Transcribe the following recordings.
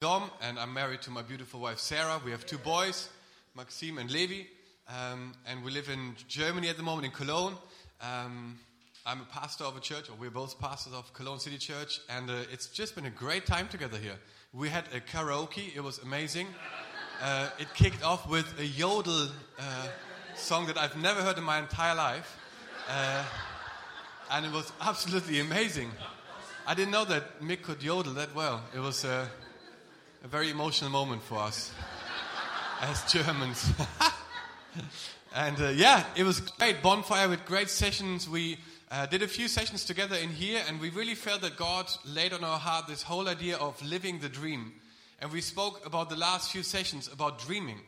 Dom, and I'm married to my beautiful wife Sarah. We have two boys, Maxime and Levi, um, and we live in Germany at the moment in Cologne. Um, I'm a pastor of a church, or we're both pastors of Cologne City Church, and uh, it's just been a great time together here. We had a karaoke, it was amazing. Uh, it kicked off with a yodel uh, song that I've never heard in my entire life, uh, and it was absolutely amazing. I didn't know that Mick could yodel that well. It was uh, a very emotional moment for us as Germans. and uh, yeah, it was great bonfire with great sessions. We uh, did a few sessions together in here, and we really felt that God laid on our heart this whole idea of living the dream. And we spoke about the last few sessions about dreaming.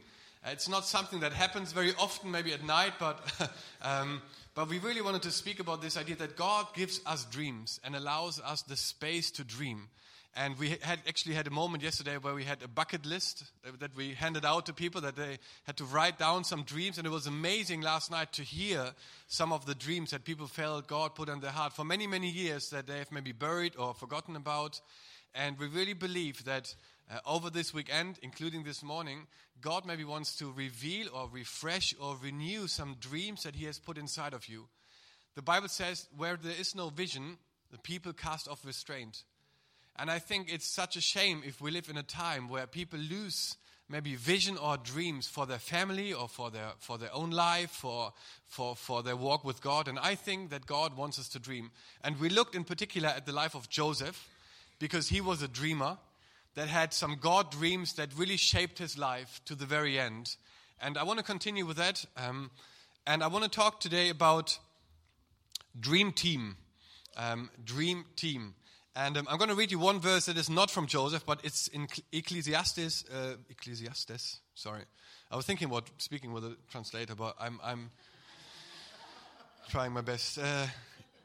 Uh, it's not something that happens very often, maybe at night, but, um, but we really wanted to speak about this idea that God gives us dreams and allows us the space to dream. And we had actually had a moment yesterday where we had a bucket list that we handed out to people that they had to write down some dreams. And it was amazing last night to hear some of the dreams that people felt God put on their heart for many, many years that they have maybe buried or forgotten about. And we really believe that uh, over this weekend, including this morning, God maybe wants to reveal or refresh or renew some dreams that He has put inside of you. The Bible says, where there is no vision, the people cast off restraint. And I think it's such a shame if we live in a time where people lose maybe vision or dreams for their family or for their, for their own life, for, for, for their walk with God. And I think that God wants us to dream. And we looked in particular at the life of Joseph because he was a dreamer that had some God dreams that really shaped his life to the very end. And I want to continue with that. Um, and I want to talk today about Dream Team. Um, dream Team. And um, I'm going to read you one verse that is not from Joseph, but it's in Ecclesiastes. Uh, Ecclesiastes, sorry. I was thinking about speaking with a translator, but I'm, I'm trying my best. Uh,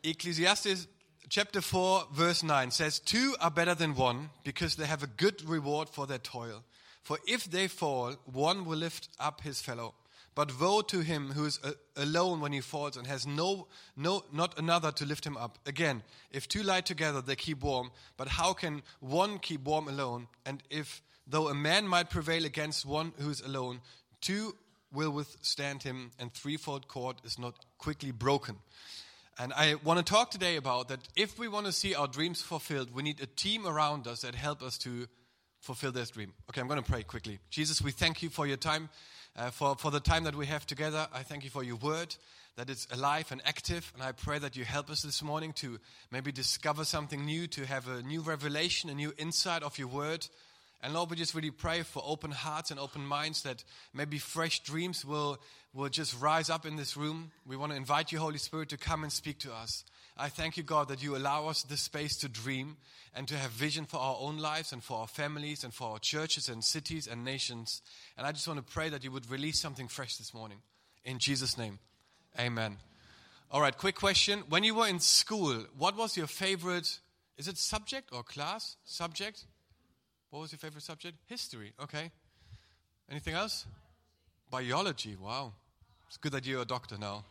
Ecclesiastes chapter 4, verse 9 says, Two are better than one because they have a good reward for their toil. For if they fall, one will lift up his fellow. But woe to him who is uh, alone when he falls and has no, no, not another to lift him up. Again, if two lie together, they keep warm. But how can one keep warm alone? And if, though a man might prevail against one who is alone, two will withstand him, and threefold cord is not quickly broken. And I want to talk today about that if we want to see our dreams fulfilled, we need a team around us that help us to fulfill this dream. Okay, I'm going to pray quickly. Jesus, we thank you for your time uh, for, for the time that we have together. I thank you for your word, that it's alive and active. And I pray that you help us this morning to maybe discover something new, to have a new revelation, a new insight of your word. And Lord, we just really pray for open hearts and open minds that maybe fresh dreams will, will just rise up in this room. We want to invite you, Holy Spirit, to come and speak to us. I thank you, God, that you allow us the space to dream and to have vision for our own lives and for our families and for our churches and cities and nations. And I just want to pray that you would release something fresh this morning. In Jesus' name, amen. All right, quick question. When you were in school, what was your favorite, is it subject or class? Subject? What was your favorite subject? History, okay. Anything else? Biology, wow. It's good that you're a doctor now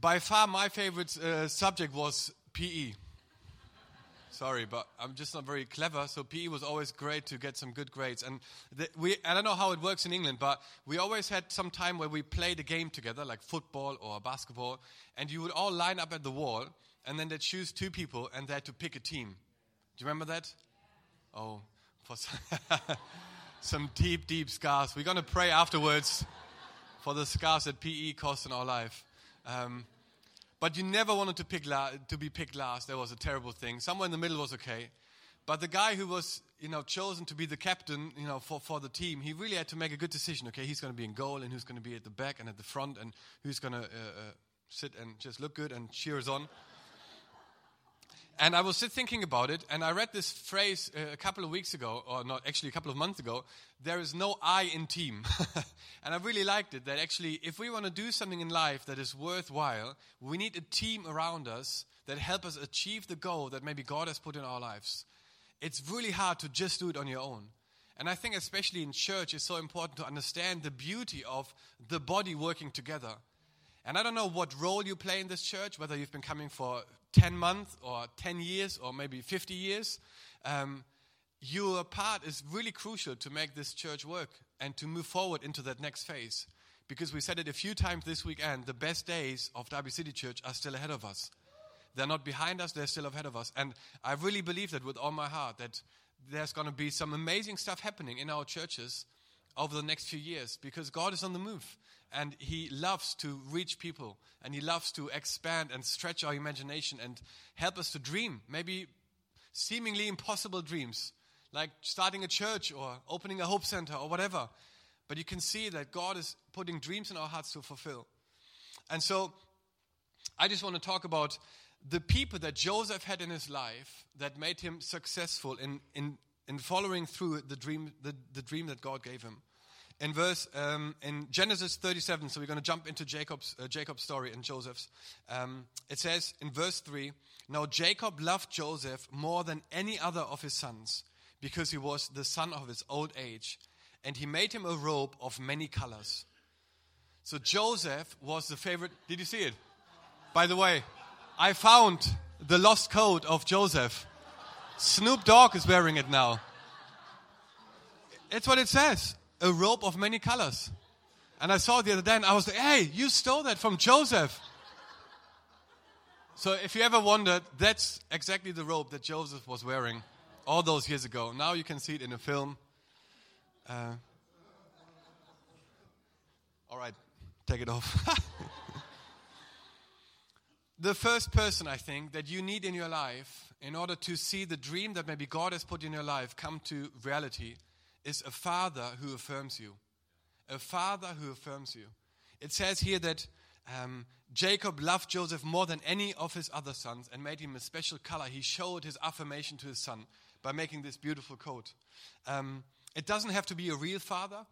by far my favorite uh, subject was PE. Sorry, but I'm just not very clever. So PE was always great to get some good grades. And the, we, I don't know how it works in England, but we always had some time where we played a game together, like football or basketball, and you would all line up at the wall, and then they'd choose two people, and they had to pick a team. Do you remember that? Oh, for some deep, deep scars. We're going to pray afterwards for the scars that PE caused in our life. Um, but you never wanted to, pick la- to be picked last. That was a terrible thing. Somewhere in the middle was okay. But the guy who was, you know, chosen to be the captain, you know, for, for the team, he really had to make a good decision. Okay, he's going to be in goal, and who's going to be at the back and at the front, and who's going to uh, uh, sit and just look good and cheer us on. And I was thinking about it, and I read this phrase uh, a couple of weeks ago, or not actually a couple of months ago. There is no I in team. and I really liked it that actually, if we want to do something in life that is worthwhile, we need a team around us that help us achieve the goal that maybe God has put in our lives. It's really hard to just do it on your own. And I think, especially in church, it's so important to understand the beauty of the body working together. And I don't know what role you play in this church, whether you've been coming for 10 months or 10 years or maybe 50 years, um, your part is really crucial to make this church work and to move forward into that next phase. Because we said it a few times this weekend, the best days of Derby City Church are still ahead of us. They're not behind us, they're still ahead of us. And I really believe that with all my heart, that there's going to be some amazing stuff happening in our churches over the next few years because God is on the move and He loves to reach people and He loves to expand and stretch our imagination and help us to dream, maybe seemingly impossible dreams, like starting a church or opening a hope center or whatever. But you can see that God is putting dreams in our hearts to fulfill. And so I just want to talk about the people that Joseph had in his life that made him successful in, in, in following through the dream, the, the dream that God gave him. In verse um, in Genesis 37, so we're going to jump into Jacob's uh, Jacob's story and Joseph's. Um, it says in verse three, now Jacob loved Joseph more than any other of his sons, because he was the son of his old age, and he made him a robe of many colors. So Joseph was the favorite. Did you see it? By the way, I found the lost coat of Joseph. Snoop Dogg is wearing it now. It's what it says a robe of many colors. And I saw the other day and I was like, hey, you stole that from Joseph. So if you ever wondered, that's exactly the robe that Joseph was wearing all those years ago. Now you can see it in a film. Uh, all right, take it off. the first person I think that you need in your life in order to see the dream that maybe God has put in your life come to reality is a father who affirms you. A father who affirms you. It says here that um, Jacob loved Joseph more than any of his other sons and made him a special color. He showed his affirmation to his son by making this beautiful coat. Um, it doesn't have to be a real father.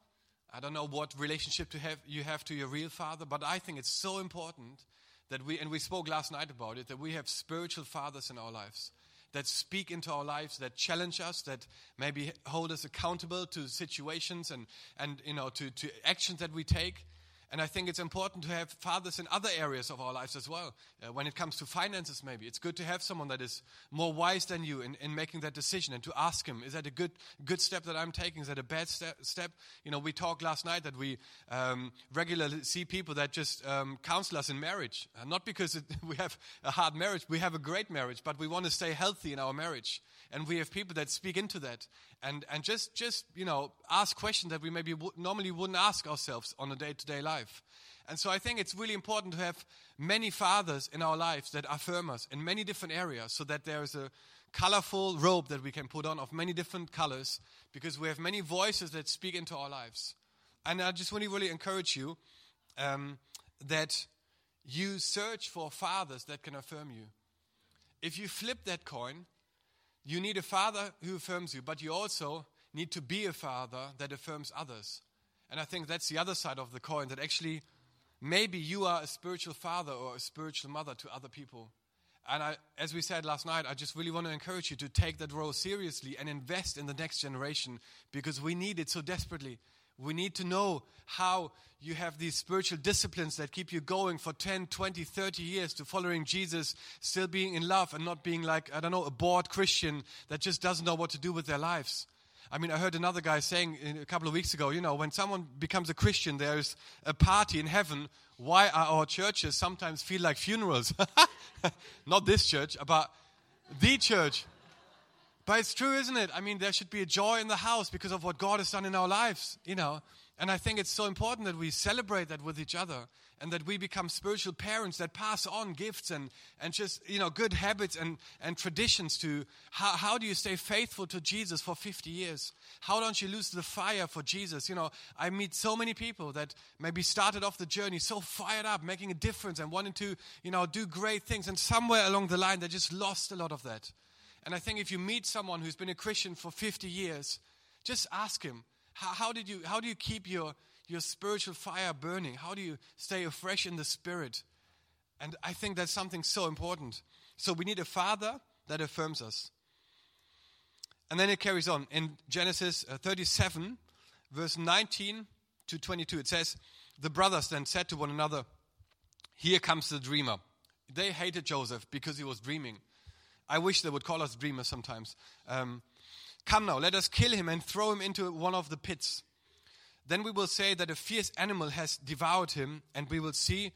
I don't know what relationship to have, you have to your real father, but I think it's so important that we, and we spoke last night about it, that we have spiritual fathers in our lives that speak into our lives, that challenge us, that maybe hold us accountable to situations and, and you know, to, to actions that we take. And I think it's important to have fathers in other areas of our lives as well. Uh, when it comes to finances, maybe it's good to have someone that is more wise than you in, in making that decision and to ask him, is that a good good step that I'm taking? Is that a bad step? step? You know, we talked last night that we um, regularly see people that just um, counsel us in marriage, uh, not because it, we have a hard marriage, we have a great marriage, but we want to stay healthy in our marriage, and we have people that speak into that and and just just you know ask questions that we maybe w- normally wouldn't ask ourselves on a day-to-day life. And so i think it's really important to have many fathers in our lives that affirm us in many different areas so that there is a colorful robe that we can put on of many different colors because we have many voices that speak into our lives. And i just really really encourage you um, that you search for fathers that can affirm you. If you flip that coin you need a father who affirms you, but you also need to be a father that affirms others. And I think that's the other side of the coin that actually maybe you are a spiritual father or a spiritual mother to other people. And I, as we said last night, I just really want to encourage you to take that role seriously and invest in the next generation because we need it so desperately. We need to know how you have these spiritual disciplines that keep you going for 10, 20, 30 years to following Jesus, still being in love and not being like, I don't know, a bored Christian that just doesn't know what to do with their lives. I mean, I heard another guy saying a couple of weeks ago, you know, when someone becomes a Christian, there's a party in heaven. Why are our churches sometimes feel like funerals? not this church, but the church. But it's true, isn't it? I mean, there should be a joy in the house because of what God has done in our lives, you know. And I think it's so important that we celebrate that with each other and that we become spiritual parents that pass on gifts and, and just, you know, good habits and, and traditions to how, how do you stay faithful to Jesus for 50 years? How don't you lose the fire for Jesus? You know, I meet so many people that maybe started off the journey so fired up, making a difference and wanting to, you know, do great things. And somewhere along the line, they just lost a lot of that. And I think if you meet someone who's been a Christian for 50 years, just ask him, how, how, did you, how do you keep your, your spiritual fire burning? How do you stay afresh in the spirit? And I think that's something so important. So we need a father that affirms us. And then it carries on. In Genesis uh, 37, verse 19 to 22, it says, The brothers then said to one another, Here comes the dreamer. they hated Joseph because he was dreaming. I wish they would call us dreamers sometimes. Um, Come now, let us kill him and throw him into one of the pits. Then we will say that a fierce animal has devoured him, and we will see,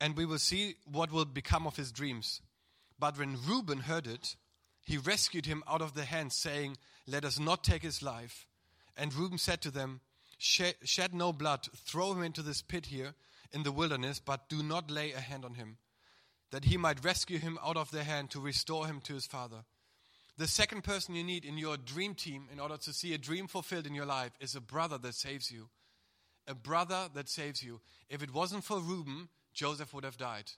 and we will see what will become of his dreams. But when Reuben heard it, he rescued him out of their hands, saying, Let us not take his life. And Reuben said to them, Shed no blood, throw him into this pit here in the wilderness, but do not lay a hand on him, that he might rescue him out of their hand to restore him to his father. The second person you need in your dream team in order to see a dream fulfilled in your life is a brother that saves you. A brother that saves you. If it wasn't for Reuben, Joseph would have died.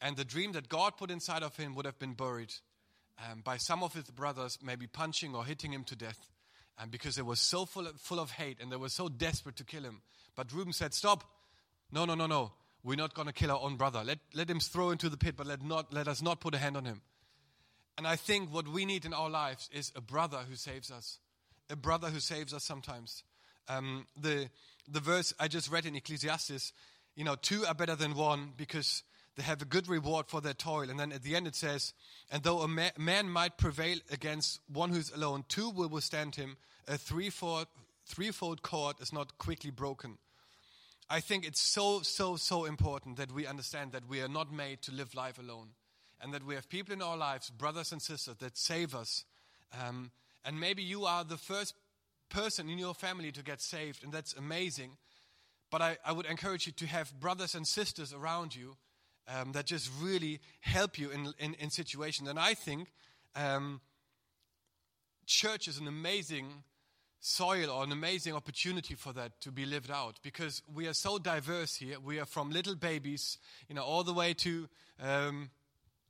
And the dream that God put inside of him would have been buried um, by some of his brothers, maybe punching or hitting him to death. And because they were so full of, full of hate and they were so desperate to kill him. But Reuben said, Stop. No, no, no, no. We're not going to kill our own brother. Let, let him throw into the pit, but let, not, let us not put a hand on him. And I think what we need in our lives is a brother who saves us, a brother who saves us sometimes. Um, the, the verse I just read in Ecclesiastes, you know, two are better than one because they have a good reward for their toil. And then at the end it says, and though a ma- man might prevail against one who's alone, two will withstand him. A threefold, threefold cord is not quickly broken. I think it's so, so, so important that we understand that we are not made to live life alone and that we have people in our lives, brothers and sisters, that save us. Um, and maybe you are the first person in your family to get saved, and that's amazing. But I, I would encourage you to have brothers and sisters around you um, that just really help you in, in, in situations. And I think um, church is an amazing soil or an amazing opportunity for that to be lived out because we are so diverse here. We are from little babies, you know, all the way to um,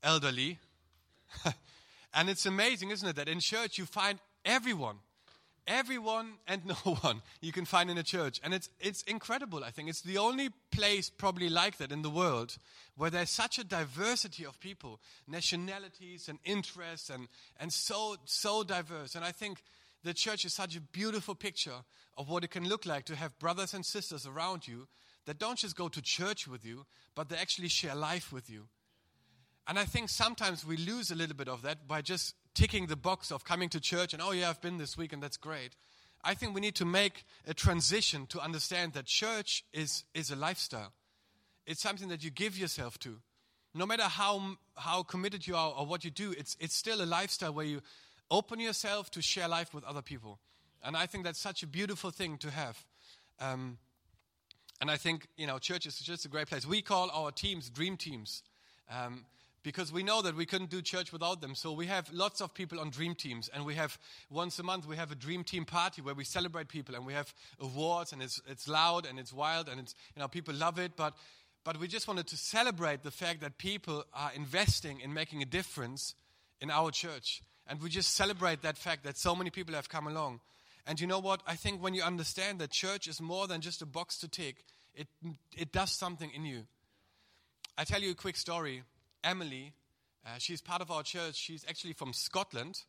elderly. and it's amazing, isn't it, that in church you find everyone. Everyone and no one you can find in a church. And it's, it's incredible, I think. It's the only place probably like that in the world where there's such a diversity of people, nationalities and interests, and, and so, so diverse. And I think the church is such a beautiful picture of what it can look like to have brothers and sisters around you that don't just go to church with you, but they actually share life with you. And I think sometimes we lose a little bit of that by just ticking the box of coming to church and, oh, yeah, I've been this week and that's great. I think we need to make a transition to understand that church is, is a lifestyle. It's something that you give yourself to. No matter how, how committed you are or what you do, it's, it's still a lifestyle where you open yourself to share life with other people. And I think that's such a beautiful thing to have. Um, and I think, you know, church is just a great place. We call our teams dream teams. Um, because we know that we couldn't do church without them. So we have lots of people on dream teams, and we have once a month we have a dream team party where we celebrate people, and we have awards, and it's it's loud and it's wild, and it's you know people love it, but. But we just wanted to celebrate the fact that people are investing in making a difference in our church. And we just celebrate that fact that so many people have come along. And you know what? I think when you understand that church is more than just a box to tick, it, it does something in you. I tell you a quick story. Emily. Uh, she's part of our church. She's actually from Scotland.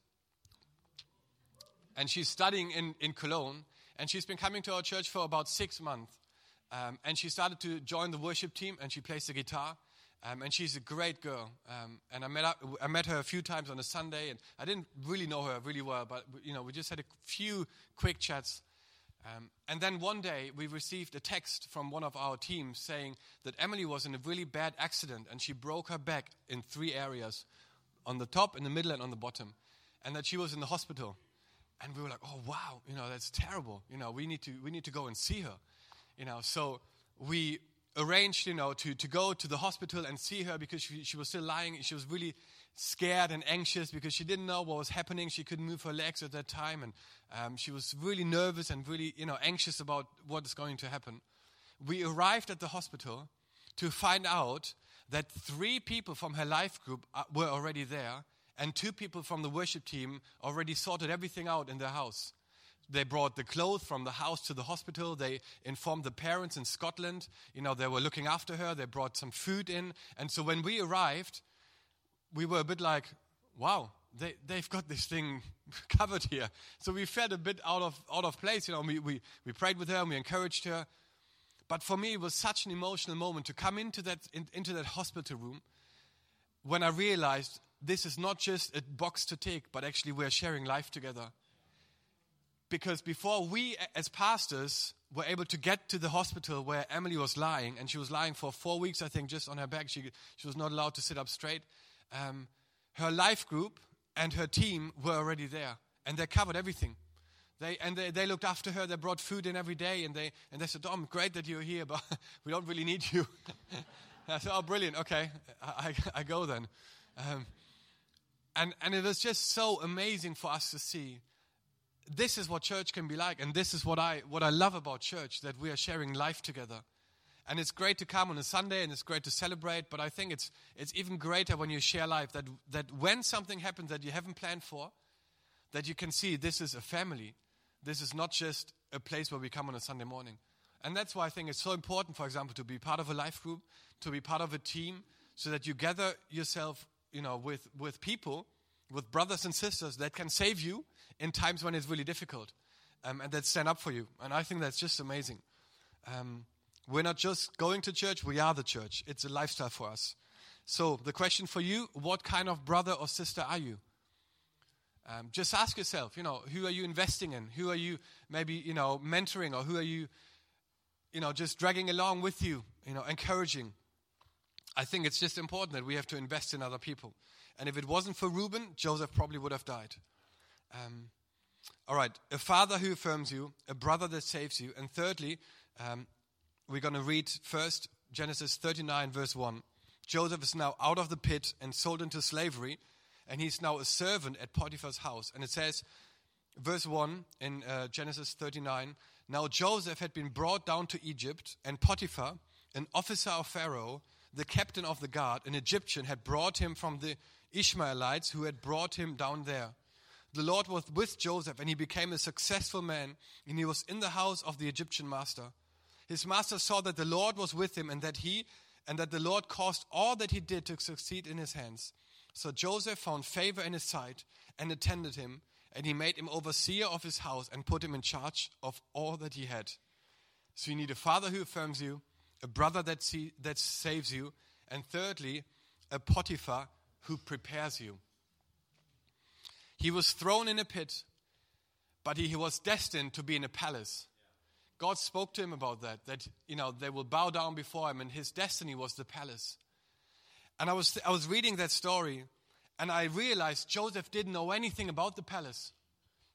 And she's studying in, in Cologne. And she's been coming to our church for about six months. Um, and she started to join the worship team and she plays the guitar. Um, and she's a great girl. Um, and I met, up, I met her a few times on a Sunday, and I didn't really know her really well, but you know, we just had a few quick chats. Um, and then one day we received a text from one of our teams saying that Emily was in a really bad accident and she broke her back in three areas on the top, in the middle, and on the bottom. And that she was in the hospital. And we were like, oh, wow, you know, that's terrible. You know, we need to, we need to go and see her. You know, so we arranged, you know, to, to go to the hospital and see her because she, she was still lying. She was really scared and anxious because she didn't know what was happening. She couldn't move her legs at that time, and um, she was really nervous and really, you know, anxious about what is going to happen. We arrived at the hospital to find out that three people from her life group uh, were already there, and two people from the worship team already sorted everything out in their house. They brought the clothes from the house to the hospital. They informed the parents in Scotland. You know, they were looking after her. They brought some food in. And so when we arrived, we were a bit like, wow, they, they've got this thing covered here. So we felt a bit out of, out of place. You know, we, we, we prayed with her and we encouraged her. But for me, it was such an emotional moment to come into that, in, into that hospital room when I realized this is not just a box to tick, but actually we're sharing life together. Because before we, as pastors, were able to get to the hospital where Emily was lying, and she was lying for four weeks, I think, just on her back. She, she was not allowed to sit up straight. Um, her life group and her team were already there, and they covered everything. They, and they, they looked after her. They brought food in every day, and they, and they said, Dom, great that you're here, but we don't really need you. I said, oh, brilliant. Okay, I, I, I go then. Um, and, and it was just so amazing for us to see this is what church can be like and this is what I what I love about church that we are sharing life together. And it's great to come on a Sunday and it's great to celebrate, but I think it's it's even greater when you share life that that when something happens that you haven't planned for, that you can see this is a family. This is not just a place where we come on a Sunday morning. And that's why I think it's so important, for example, to be part of a life group, to be part of a team, so that you gather yourself, you know, with, with people, with brothers and sisters that can save you in times when it's really difficult um, and that stand up for you. And I think that's just amazing. Um, we're not just going to church, we are the church. It's a lifestyle for us. So, the question for you what kind of brother or sister are you? Um, just ask yourself, you know, who are you investing in? Who are you maybe, you know, mentoring or who are you, you know, just dragging along with you, you know, encouraging? I think it's just important that we have to invest in other people. And if it wasn't for Reuben, Joseph probably would have died. Um, all right, a father who affirms you, a brother that saves you, and thirdly, um, we're going to read first Genesis 39, verse 1. Joseph is now out of the pit and sold into slavery, and he's now a servant at Potiphar's house. And it says, verse 1 in uh, Genesis 39 Now Joseph had been brought down to Egypt, and Potiphar, an officer of Pharaoh, the captain of the guard, an Egyptian, had brought him from the Ishmaelites who had brought him down there the Lord was with Joseph, and he became a successful man, and he was in the house of the Egyptian master. His master saw that the Lord was with him, and that he and that the Lord caused all that he did to succeed in his hands. So Joseph found favor in his sight and attended him, and he made him overseer of his house and put him in charge of all that he had. So you need a father who affirms you, a brother that, see, that saves you, and thirdly, a Potiphar who prepares you. He was thrown in a pit, but he, he was destined to be in a palace. God spoke to him about that, that, you know, they will bow down before him, and his destiny was the palace. And I was, I was reading that story, and I realized Joseph didn't know anything about the palace.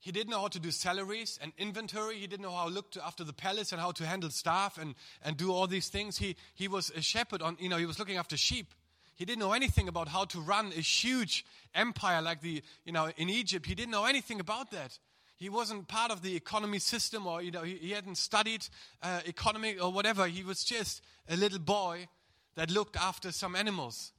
He didn't know how to do salaries and inventory. He didn't know how to look after the palace and how to handle staff and, and do all these things. He, he was a shepherd on, you know, he was looking after sheep. He didn't know anything about how to run a huge empire like the, you know, in Egypt. He didn't know anything about that. He wasn't part of the economy system or, you know, he, he hadn't studied uh, economy or whatever. He was just a little boy that looked after some animals.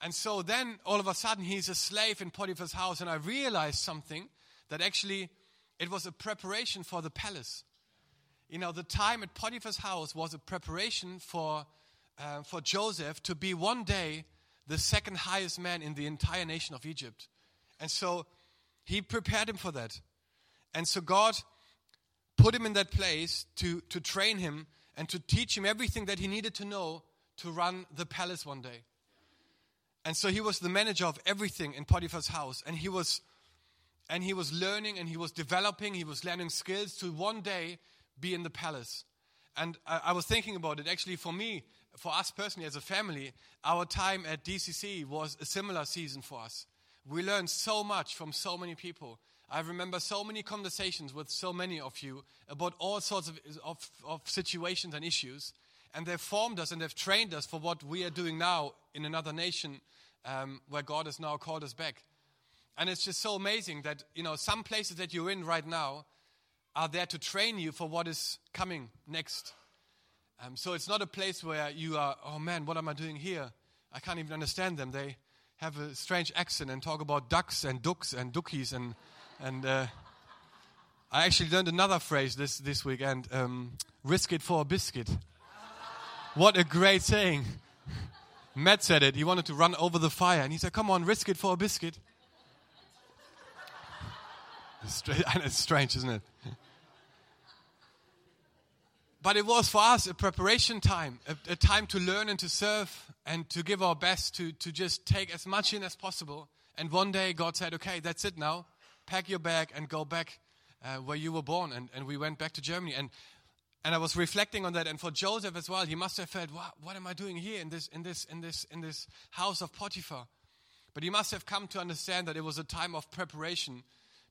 And so then all of a sudden he's a slave in Potiphar's house. And I realized something that actually it was a preparation for the palace. You know, the time at Potiphar's house was a preparation for uh, for Joseph to be one day the second highest man in the entire nation of Egypt. And so he prepared him for that. And so God put him in that place to, to train him and to teach him everything that he needed to know to run the palace one day. And so he was the manager of everything in Potiphar's house. And he was and he was learning and he was developing, he was learning skills to one day be in the palace. And I, I was thinking about it. Actually, for me, for us personally as a family, our time at DCC was a similar season for us. We learned so much from so many people. I remember so many conversations with so many of you about all sorts of, of, of situations and issues. And they've formed us and they've trained us for what we are doing now in another nation um, where God has now called us back. And it's just so amazing that, you know, some places that you're in right now are there to train you for what is coming next. Um, so it's not a place where you are, oh man, what am I doing here? I can't even understand them. They have a strange accent and talk about ducks and ducks and dookies and and uh, I actually learned another phrase this this weekend: um, "Risk it for a biscuit." what a great saying! Matt said it. He wanted to run over the fire, and he said, "Come on, risk it for a biscuit." It's strange, isn't it? But it was for us a preparation time, a, a, time to learn and to serve and to give our best to, to just take as much in as possible. And one day God said, okay, that's it now. Pack your bag and go back uh, where you were born. And, and we went back to Germany. And, and I was reflecting on that. And for Joseph as well, he must have felt, what, what am I doing here in this, in, this, in, this, in this house of Potiphar? But he must have come to understand that it was a time of preparation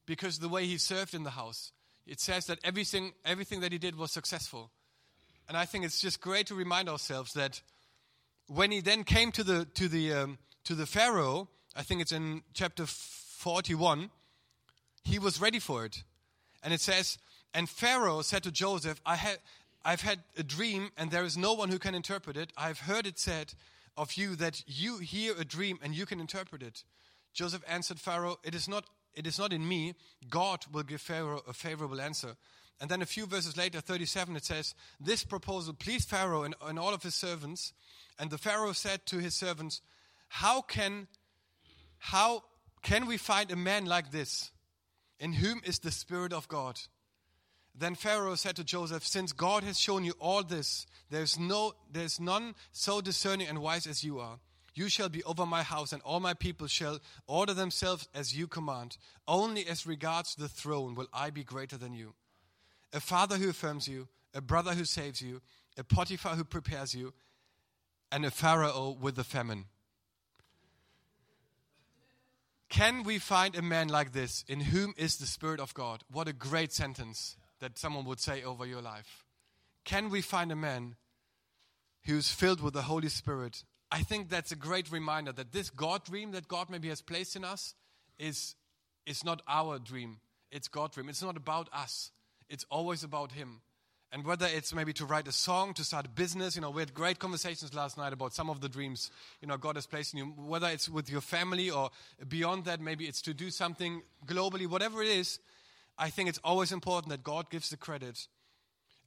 because the way he served in the house. It says that everything, everything that he did was successful. And I think it's just great to remind ourselves that when he then came to the, to the, um, to the Pharaoh, I think it's in chapter 41, he was ready for it. And it says, And Pharaoh said to Joseph, I had, I've had a dream, and there is no one who can interpret it. I've heard it said of you that you hear a dream and you can interpret it. Joseph answered Pharaoh, It is not, it is not in me. God will give Pharaoh a favorable answer. And then a few verses later, 37, it says, This proposal pleased Pharaoh and, and all of his servants. And the Pharaoh said to his servants, How can how can we find a man like this, in whom is the Spirit of God? Then Pharaoh said to Joseph, Since God has shown you all this, there's no there's none so discerning and wise as you are. You shall be over my house, and all my people shall order themselves as you command. Only as regards the throne will I be greater than you a father who affirms you, a brother who saves you, a Potiphar who prepares you, and a Pharaoh with the famine. Can we find a man like this in whom is the Spirit of God? What a great sentence that someone would say over your life. Can we find a man who's filled with the Holy Spirit? I think that's a great reminder that this God dream that God maybe has placed in us is, is not our dream. It's God dream. It's not about us it's always about Him. And whether it's maybe to write a song, to start a business, you know, we had great conversations last night about some of the dreams, you know, God has placed in you. Whether it's with your family or beyond that, maybe it's to do something globally, whatever it is, I think it's always important that God gives the credit.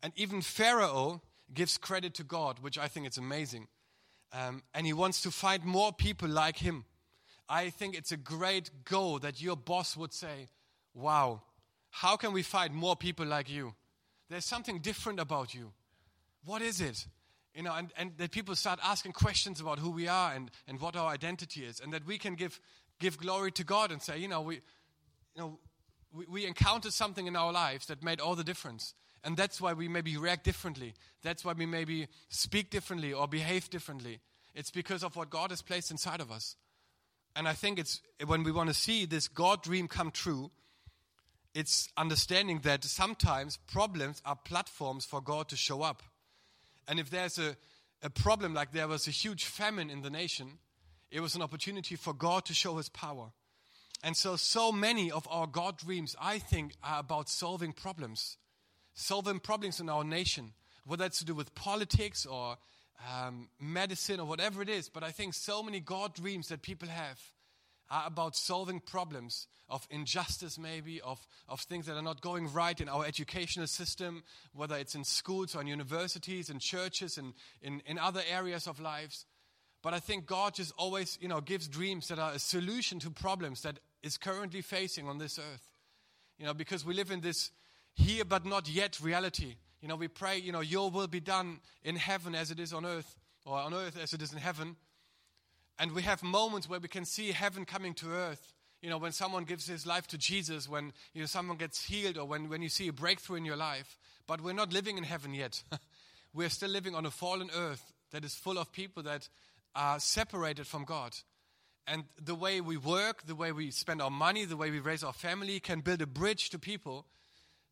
And even Pharaoh gives credit to God, which I think is amazing. Um, and he wants to find more people like him. I think it's a great goal that your boss would say, Wow, how can we find more people like you? There's something different about you. What is it? You know, and, and that people start asking questions about who we are and, and what our identity is, and that we can give, give glory to God and say, you know, we, you know, we, we encountered something in our lives that made all the difference. And that's why we maybe react differently. That's why we maybe speak differently or behave differently. It's because of what God has placed inside of us. And I think it's when we want to see this God dream come true, it's understanding that sometimes problems are platforms for God to show up. And if there's a, a problem, like there was a huge famine in the nation, it was an opportunity for God to show his power. And so, so many of our God dreams, I think, are about solving problems, solving problems in our nation, whether it's to do with politics or um, medicine or whatever it is. But I think so many God dreams that people have are about solving problems of injustice, maybe, of, of things that are not going right in our educational system, whether it's in schools or in universities, in churches, and in, in other areas of lives. But I think God just always, you know, gives dreams that are a solution to problems that is currently facing on this earth. You know, because we live in this here but not yet reality. You know, we pray, you know, your will be done in heaven as it is on earth, or on earth as it is in heaven. And we have moments where we can see heaven coming to earth. You know, when someone gives his life to Jesus, when you know, someone gets healed, or when, when you see a breakthrough in your life. But we're not living in heaven yet. we're still living on a fallen earth that is full of people that are separated from God. And the way we work, the way we spend our money, the way we raise our family can build a bridge to people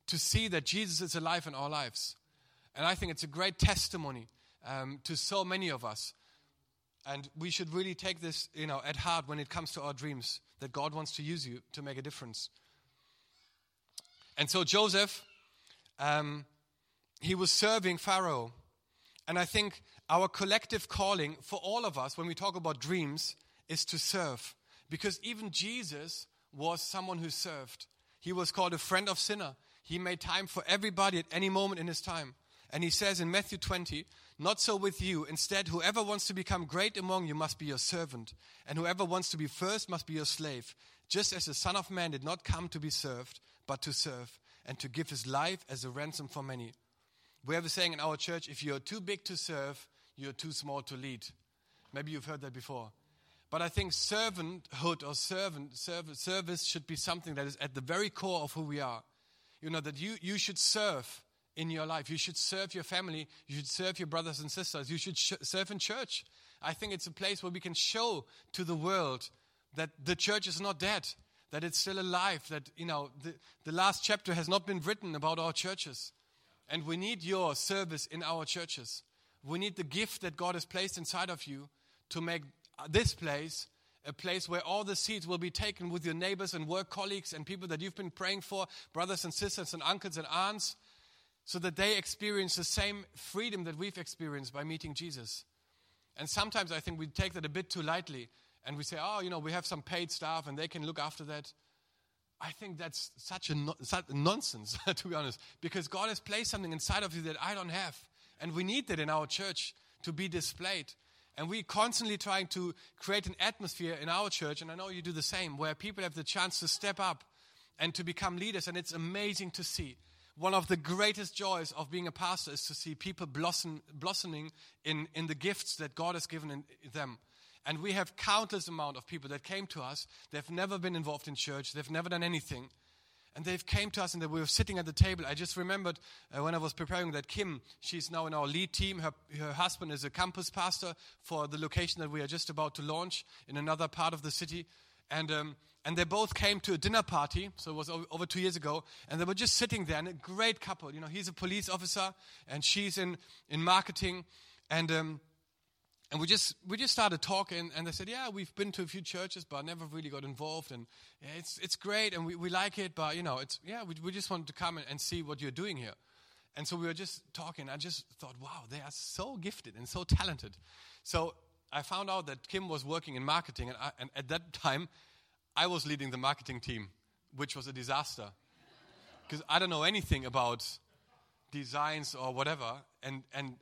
to see that Jesus is alive in our lives. And I think it's a great testimony um, to so many of us and we should really take this, you know, at heart when it comes to our dreams, that God wants to use you to make a difference. And so Joseph, um, he was serving Pharaoh. And I think our collective calling for all of us when we talk about dreams is to serve. Because even Jesus was someone who served. He was called a friend of sinner. He made time for everybody at any moment in his time. And he says in Matthew 20, Not so with you. Instead, whoever wants to become great among you must be your servant, and whoever wants to be first must be your slave, just as the Son of Man did not come to be served, but to serve, and to give his life as a ransom for many. We have a saying in our church if you're too big to serve, you're too small to lead. Maybe you've heard that before. But I think servanthood or servant service, service should be something that is at the very core of who we are. You know, that you, you should serve in your life. You should serve your family. You should serve your brothers and sisters. You should sh- serve in church. I think it's a place where we can show to the world that the church is not dead, that it's still alive, that, you know, the, the last chapter has not been written about our churches. And we need your service in our churches. We need the gift that God has placed inside of you to make this place a place where all the seeds will be taken with your neighbors and work colleagues and people that you've been praying for, brothers and sisters and uncles and aunts, so that they experience the same freedom that we've experienced by meeting Jesus. And sometimes I think we take that a bit too lightly and we say, oh, you know, we have some paid staff and they can look after that. I think that's such a no, such nonsense, to be honest, because God has placed something inside of you that I don't have. And we need that in our church to be displayed. And we're constantly trying to create an atmosphere in our church, and I know you do the same, where people have the chance to step up and to become leaders, and it's amazing to see. One of the greatest joys of being a pastor is to see people blossom, blossoming in, in the gifts that God has given in them. And we have countless amount of people that came to us. They've never been involved in church. They've never done anything. And they've came to us and they were sitting at the table. I just remembered uh, when I was preparing that Kim, she's now in our lead team. Her, her husband is a campus pastor for the location that we are just about to launch in another part of the city. And, um, and they both came to a dinner party, so it was over two years ago, and they were just sitting there, and a great couple. You know, he's a police officer, and she's in, in marketing. And um, and we just we just started talking and they said yeah we've been to a few churches but never really got involved and yeah, it's it's great and we, we like it but you know it's yeah we, we just wanted to come and, see what you're doing here and so we were just talking i just thought wow they are so gifted and so talented so i found out that kim was working in marketing and, I, and at that time i was leading the marketing team which was a disaster because i don't know anything about designs or whatever and and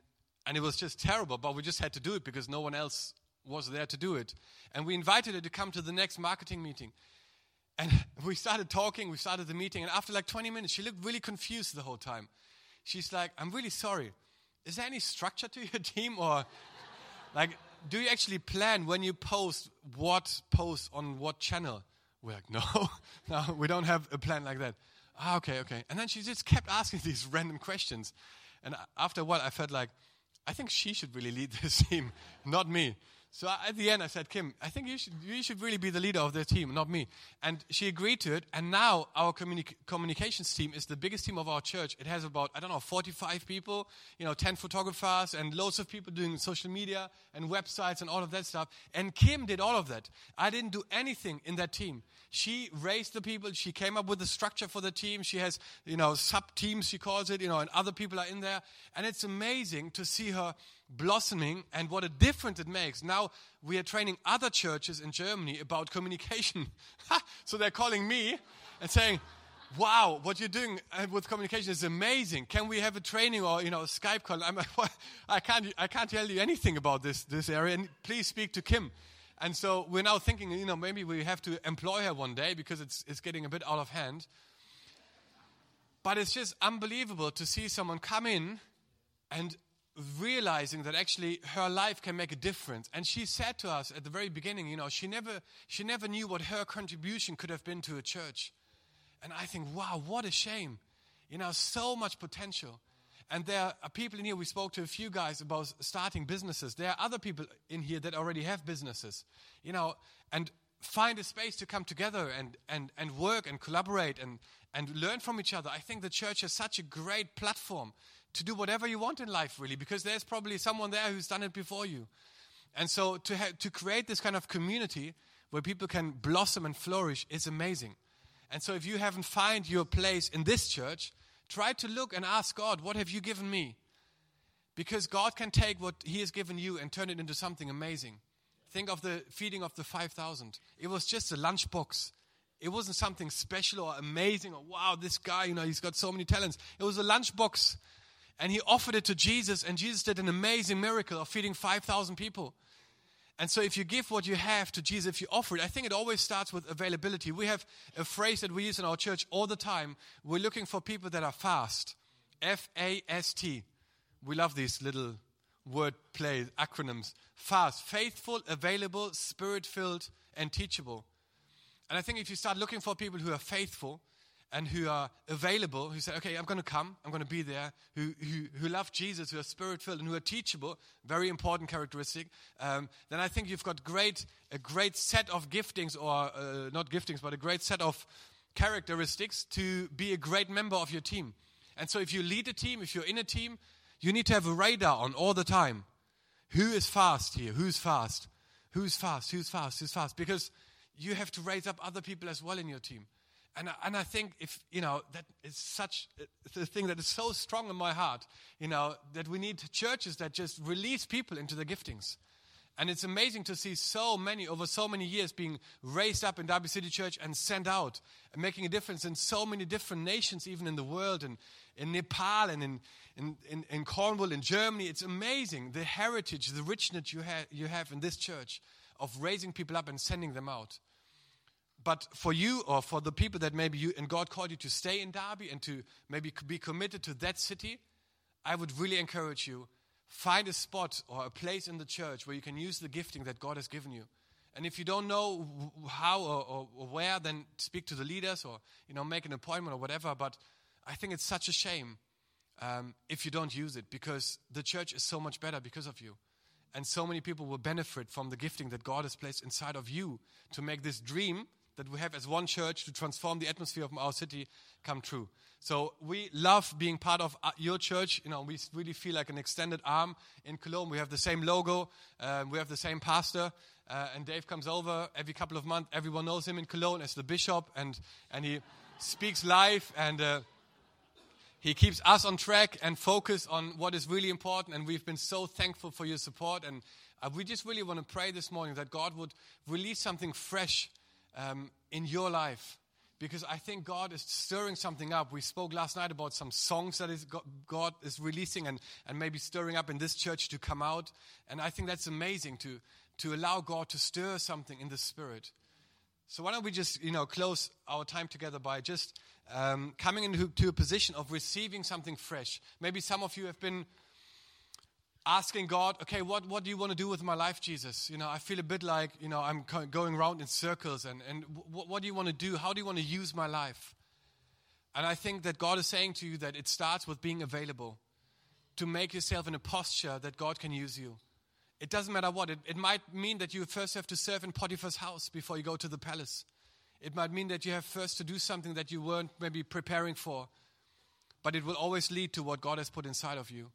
and it was just terrible, but we just had to do it because no one else was there to do it. And we invited her to come to the next marketing meeting. And we started talking, we started the meeting, and after like 20 minutes, she looked really confused the whole time. She's like, I'm really sorry. Is there any structure to your team? Or like, do you actually plan when you post what post on what channel? We're like, no, no, we don't have a plan like that. Ah, okay, okay. And then she just kept asking these random questions. And after a while, I felt like, I think she should really lead this team, not me. So at the end, I said, Kim, I think you should, you should really be the leader of the team, not me. And she agreed to it. And now our communi- communications team is the biggest team of our church. It has about, I don't know, 45 people, you know, 10 photographers and loads of people doing social media and websites and all of that stuff. And Kim did all of that. I didn't do anything in that team. She raised the people. She came up with the structure for the team. She has, you know, sub teams, she calls it, you know, and other people are in there. And it's amazing to see her blossoming and what a difference it makes. Now we are training other churches in Germany about communication. so they're calling me and saying, wow, what you're doing uh, with communication is amazing. Can we have a training or, you know, Skype call? I'm I can't, I can't tell you anything about this, this area. And please speak to Kim. And so we're now thinking, you know, maybe we have to employ her one day because it's, it's getting a bit out of hand. But it's just unbelievable to see someone come in and realizing that actually her life can make a difference. And she said to us at the very beginning you know she never she never knew what her contribution could have been to a church. And i think wow what a shame. You know so much potential. And there are people in here we spoke to a few guys about starting businesses. There are other people in here that already have businesses you know and find a space to come together and and and work and collaborate and and learn from each other. I think the church has such a great platform to do whatever you want in life, really, because there's probably someone there who's done it before you. And so to, ha- to create this kind of community where people can blossom and flourish is amazing. And so if you haven't found your place in this church, try to look and ask God, what have you given me? Because God can take what He has given you and turn it into something amazing. Think of the feeding of the 5,000. It was just a lunchbox. It wasn't something special or amazing or wow, this guy, you know, he's got so many talents. It was a lunchbox and he offered it to Jesus, and Jesus did an amazing miracle of feeding 5,000 people. And so, if you give what you have to Jesus, if you offer it, I think it always starts with availability. We have a phrase that we use in our church all the time. We're looking for people that are fast. F A S T. we love these little word play acronyms fast, faithful, available, spirit filled, and teachable. And I think if you start looking for people who are faithful and who are available, who say, okay, I'm going to come, I'm going to be there, who, who, who love Jesus, who are spirit filled, and who are teachable, very important characteristic, um, then I think you've got great, a great set of giftings, or uh, not giftings, but a great set of characteristics to be a great member of your team. And so if you lead a team, if you're in a team, you need to have a radar on all the time. Who is fast here? Who's fast? Who's fast? Who's fast? Who's fast? Because you have to raise up other people as well in your team. And I, and I think if, you know, that is such uh, a thing that is so strong in my heart, you know, that we need churches that just release people into their giftings. And it's amazing to see so many, over so many years, being raised up in Derby City Church and sent out and making a difference in so many different nations, even in the world, and in Nepal and in, in, in, in Cornwall, in Germany. It's amazing the heritage, the richness you, ha- you have in this church of raising people up and sending them out. But for you or for the people that maybe you and God called you to stay in Derby and to maybe be committed to that city, I would really encourage you find a spot or a place in the church where you can use the gifting that God has given you. And if you don't know how or, or, or, where, then speak to the leaders or you know make an appointment or whatever. But I think it's such a shame um, if you don't use it because the church is so much better because of you. And so many people will benefit from the gifting that God has placed inside of you to make this dream that we have as one church to transform the atmosphere of our city come true. So we love being part of uh, your church. You know, we really feel like an extended arm in Cologne. We have the same logo, um, we have the same pastor, uh, and Dave comes over every couple of months. Everyone knows him in Cologne as the bishop, and and he speaks live and. Uh, he keeps us on track and focused on what is really important. And we've been so thankful for your support. And uh, we just really want to pray this morning that God would release something fresh um, in your life because I think God is stirring something up. We spoke last night about some songs that is God is releasing and, and maybe stirring up in this church to come out. And I think that's amazing to, to allow God to stir something in the spirit. So why don't we just you know close our time together by just um, coming into a position of receiving something fresh. Maybe some of you have been asking God, okay, what, what do you want to do with my life, Jesus? You know, I feel a bit like, you know, I'm going around in circles and, and what, what do you want to do? How do you want to use my life? And I think that God is saying to you that it starts with being available to make yourself in a posture that God can use you. It doesn't matter what. It, it might mean that you first have to serve in Potiphar's house before you go to the palace. It might mean that you have first to do something that you weren't maybe preparing for. But it will always lead to what God has put inside of you.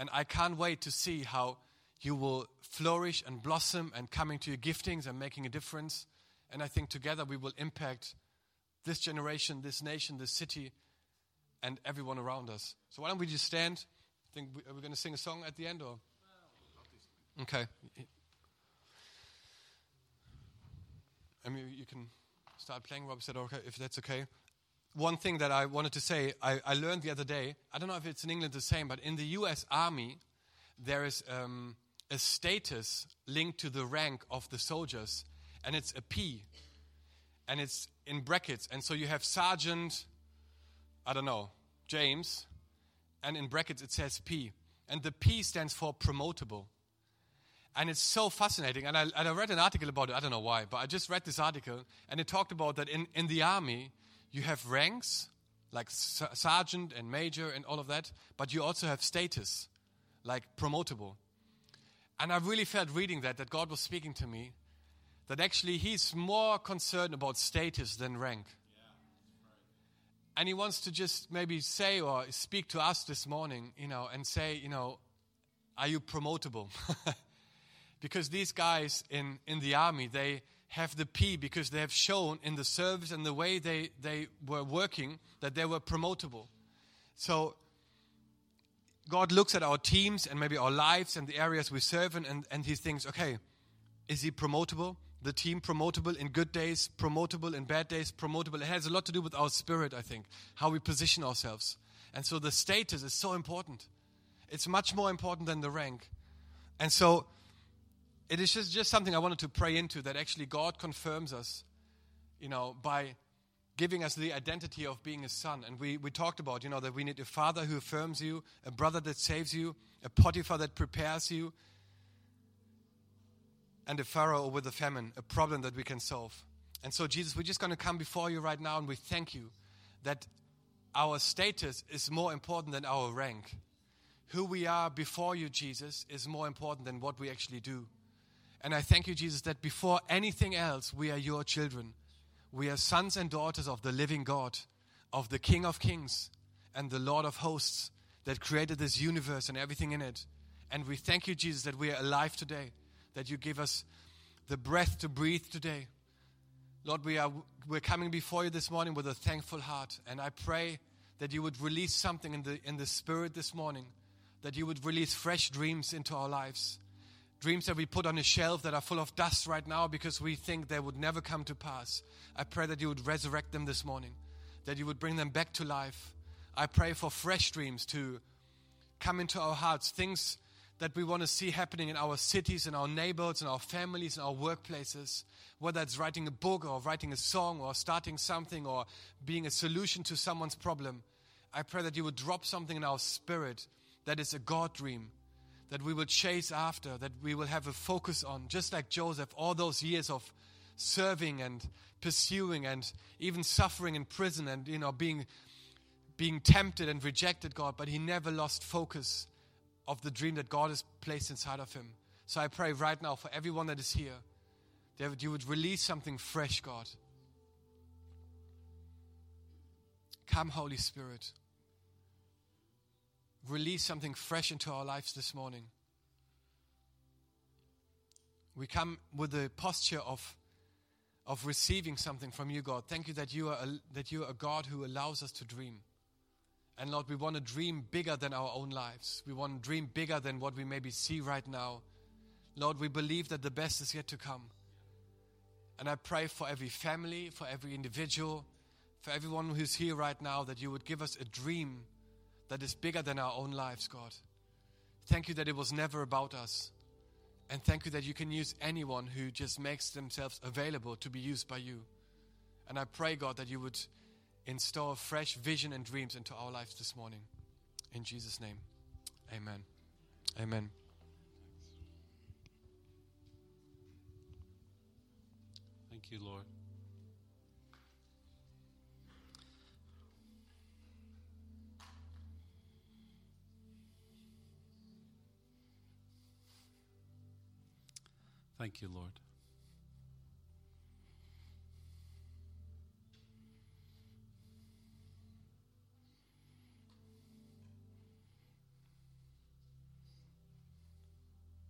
And I can't wait to see how you will flourish and blossom and coming to your giftings and making a difference. And I think together we will impact this generation, this nation, this city, and everyone around us. So why don't we just stand? Think we, are we going to sing a song at the end or? Okay. I mean, you can start playing. Rob said, okay, if that's okay one thing that I wanted to say, I, I, learned the other day. I don't know if it's in England the same, but in the U.S. Army, there is um, a status linked to the rank of the soldiers, and it's a P, and it's in brackets. And so you have Sergeant, I don't know, James, and in brackets it says P, and the P stands for promotable. And it's so fascinating. And I, and I read an article about it. I don't know why, but I just read this article, and it talked about that in, in the army you have ranks like sergeant and major and all of that, but you also have status like promotable. And I really felt reading that that God was speaking to me that actually he's more concerned about status than rank. And he wants to just maybe say or speak to us this morning, you know, and say, you know, are you promotable? because these guys in, in the army, they, have the P because they have shown in the service and the way they, they were working that they were promotable. So God looks at our teams and maybe our lives and the areas we serve in, and, and He thinks, okay, is He promotable? The team promotable in good days, promotable in bad days, promotable. It has a lot to do with our spirit, I think, how we position ourselves. And so the status is so important. It's much more important than the rank. And so it is just, just something I wanted to pray into that actually God confirms us, you know, by giving us the identity of being a son. And we, we talked about, you know, that we need a father who affirms you, a brother that saves you, a Potiphar that prepares you, and a Pharaoh with a famine, a problem that we can solve. And so, Jesus, we're just going to come before you right now and we thank you that our status is more important than our rank. Who we are before you, Jesus, is more important than what we actually do. And I thank you, Jesus, that before anything else, we are your children. We are sons and daughters of the living God, of the King of Kings and the Lord of hosts that created this universe and everything in it. And we thank you, Jesus, that we are alive today, that you give us the breath to breathe today. Lord, we are we're coming before you this morning with a thankful heart, and I pray that you would release something in the in the spirit this morning, that you would release fresh dreams into our lives. Dreams that we put on a shelf that are full of dust right now because we think they would never come to pass. I pray that you would resurrect them this morning, that you would bring them back to life. I pray for fresh dreams to come into our hearts, things that we want to see happening in our cities, in our neighborhoods, in our families, in our workplaces, whether it's writing a book or writing a song or starting something or being a solution to someone's problem. I pray that you would drop something in our spirit that is a God dream that we will chase after, that we will have a focus on, just like Joseph, all those years of serving and pursuing and even suffering in prison and you know being being tempted and rejected God, but he never lost focus of the dream that God has placed inside of him. So I pray right now for everyone that is here, that you would release something fresh, God. Come, Holy Spirit release something fresh into our lives this morning. We come with a posture of, of receiving something from you, God. Thank you that you, are a, that you are a God who allows us to dream. And Lord, we want to dream bigger than our own lives. We want to dream bigger than what we maybe see right now. Lord, we believe that the best is yet to come. And I pray for every family, for every individual, for everyone who's here right now, that you would give us a dream that is bigger than our own lives, God. Thank you that it was never about us. And thank you that you can use anyone who just makes themselves available to be used by you. And I pray, God, that you would install fresh vision and dreams into our lives this morning. In Jesus' name, amen. Amen. Thank you, Lord. Thank you, Lord.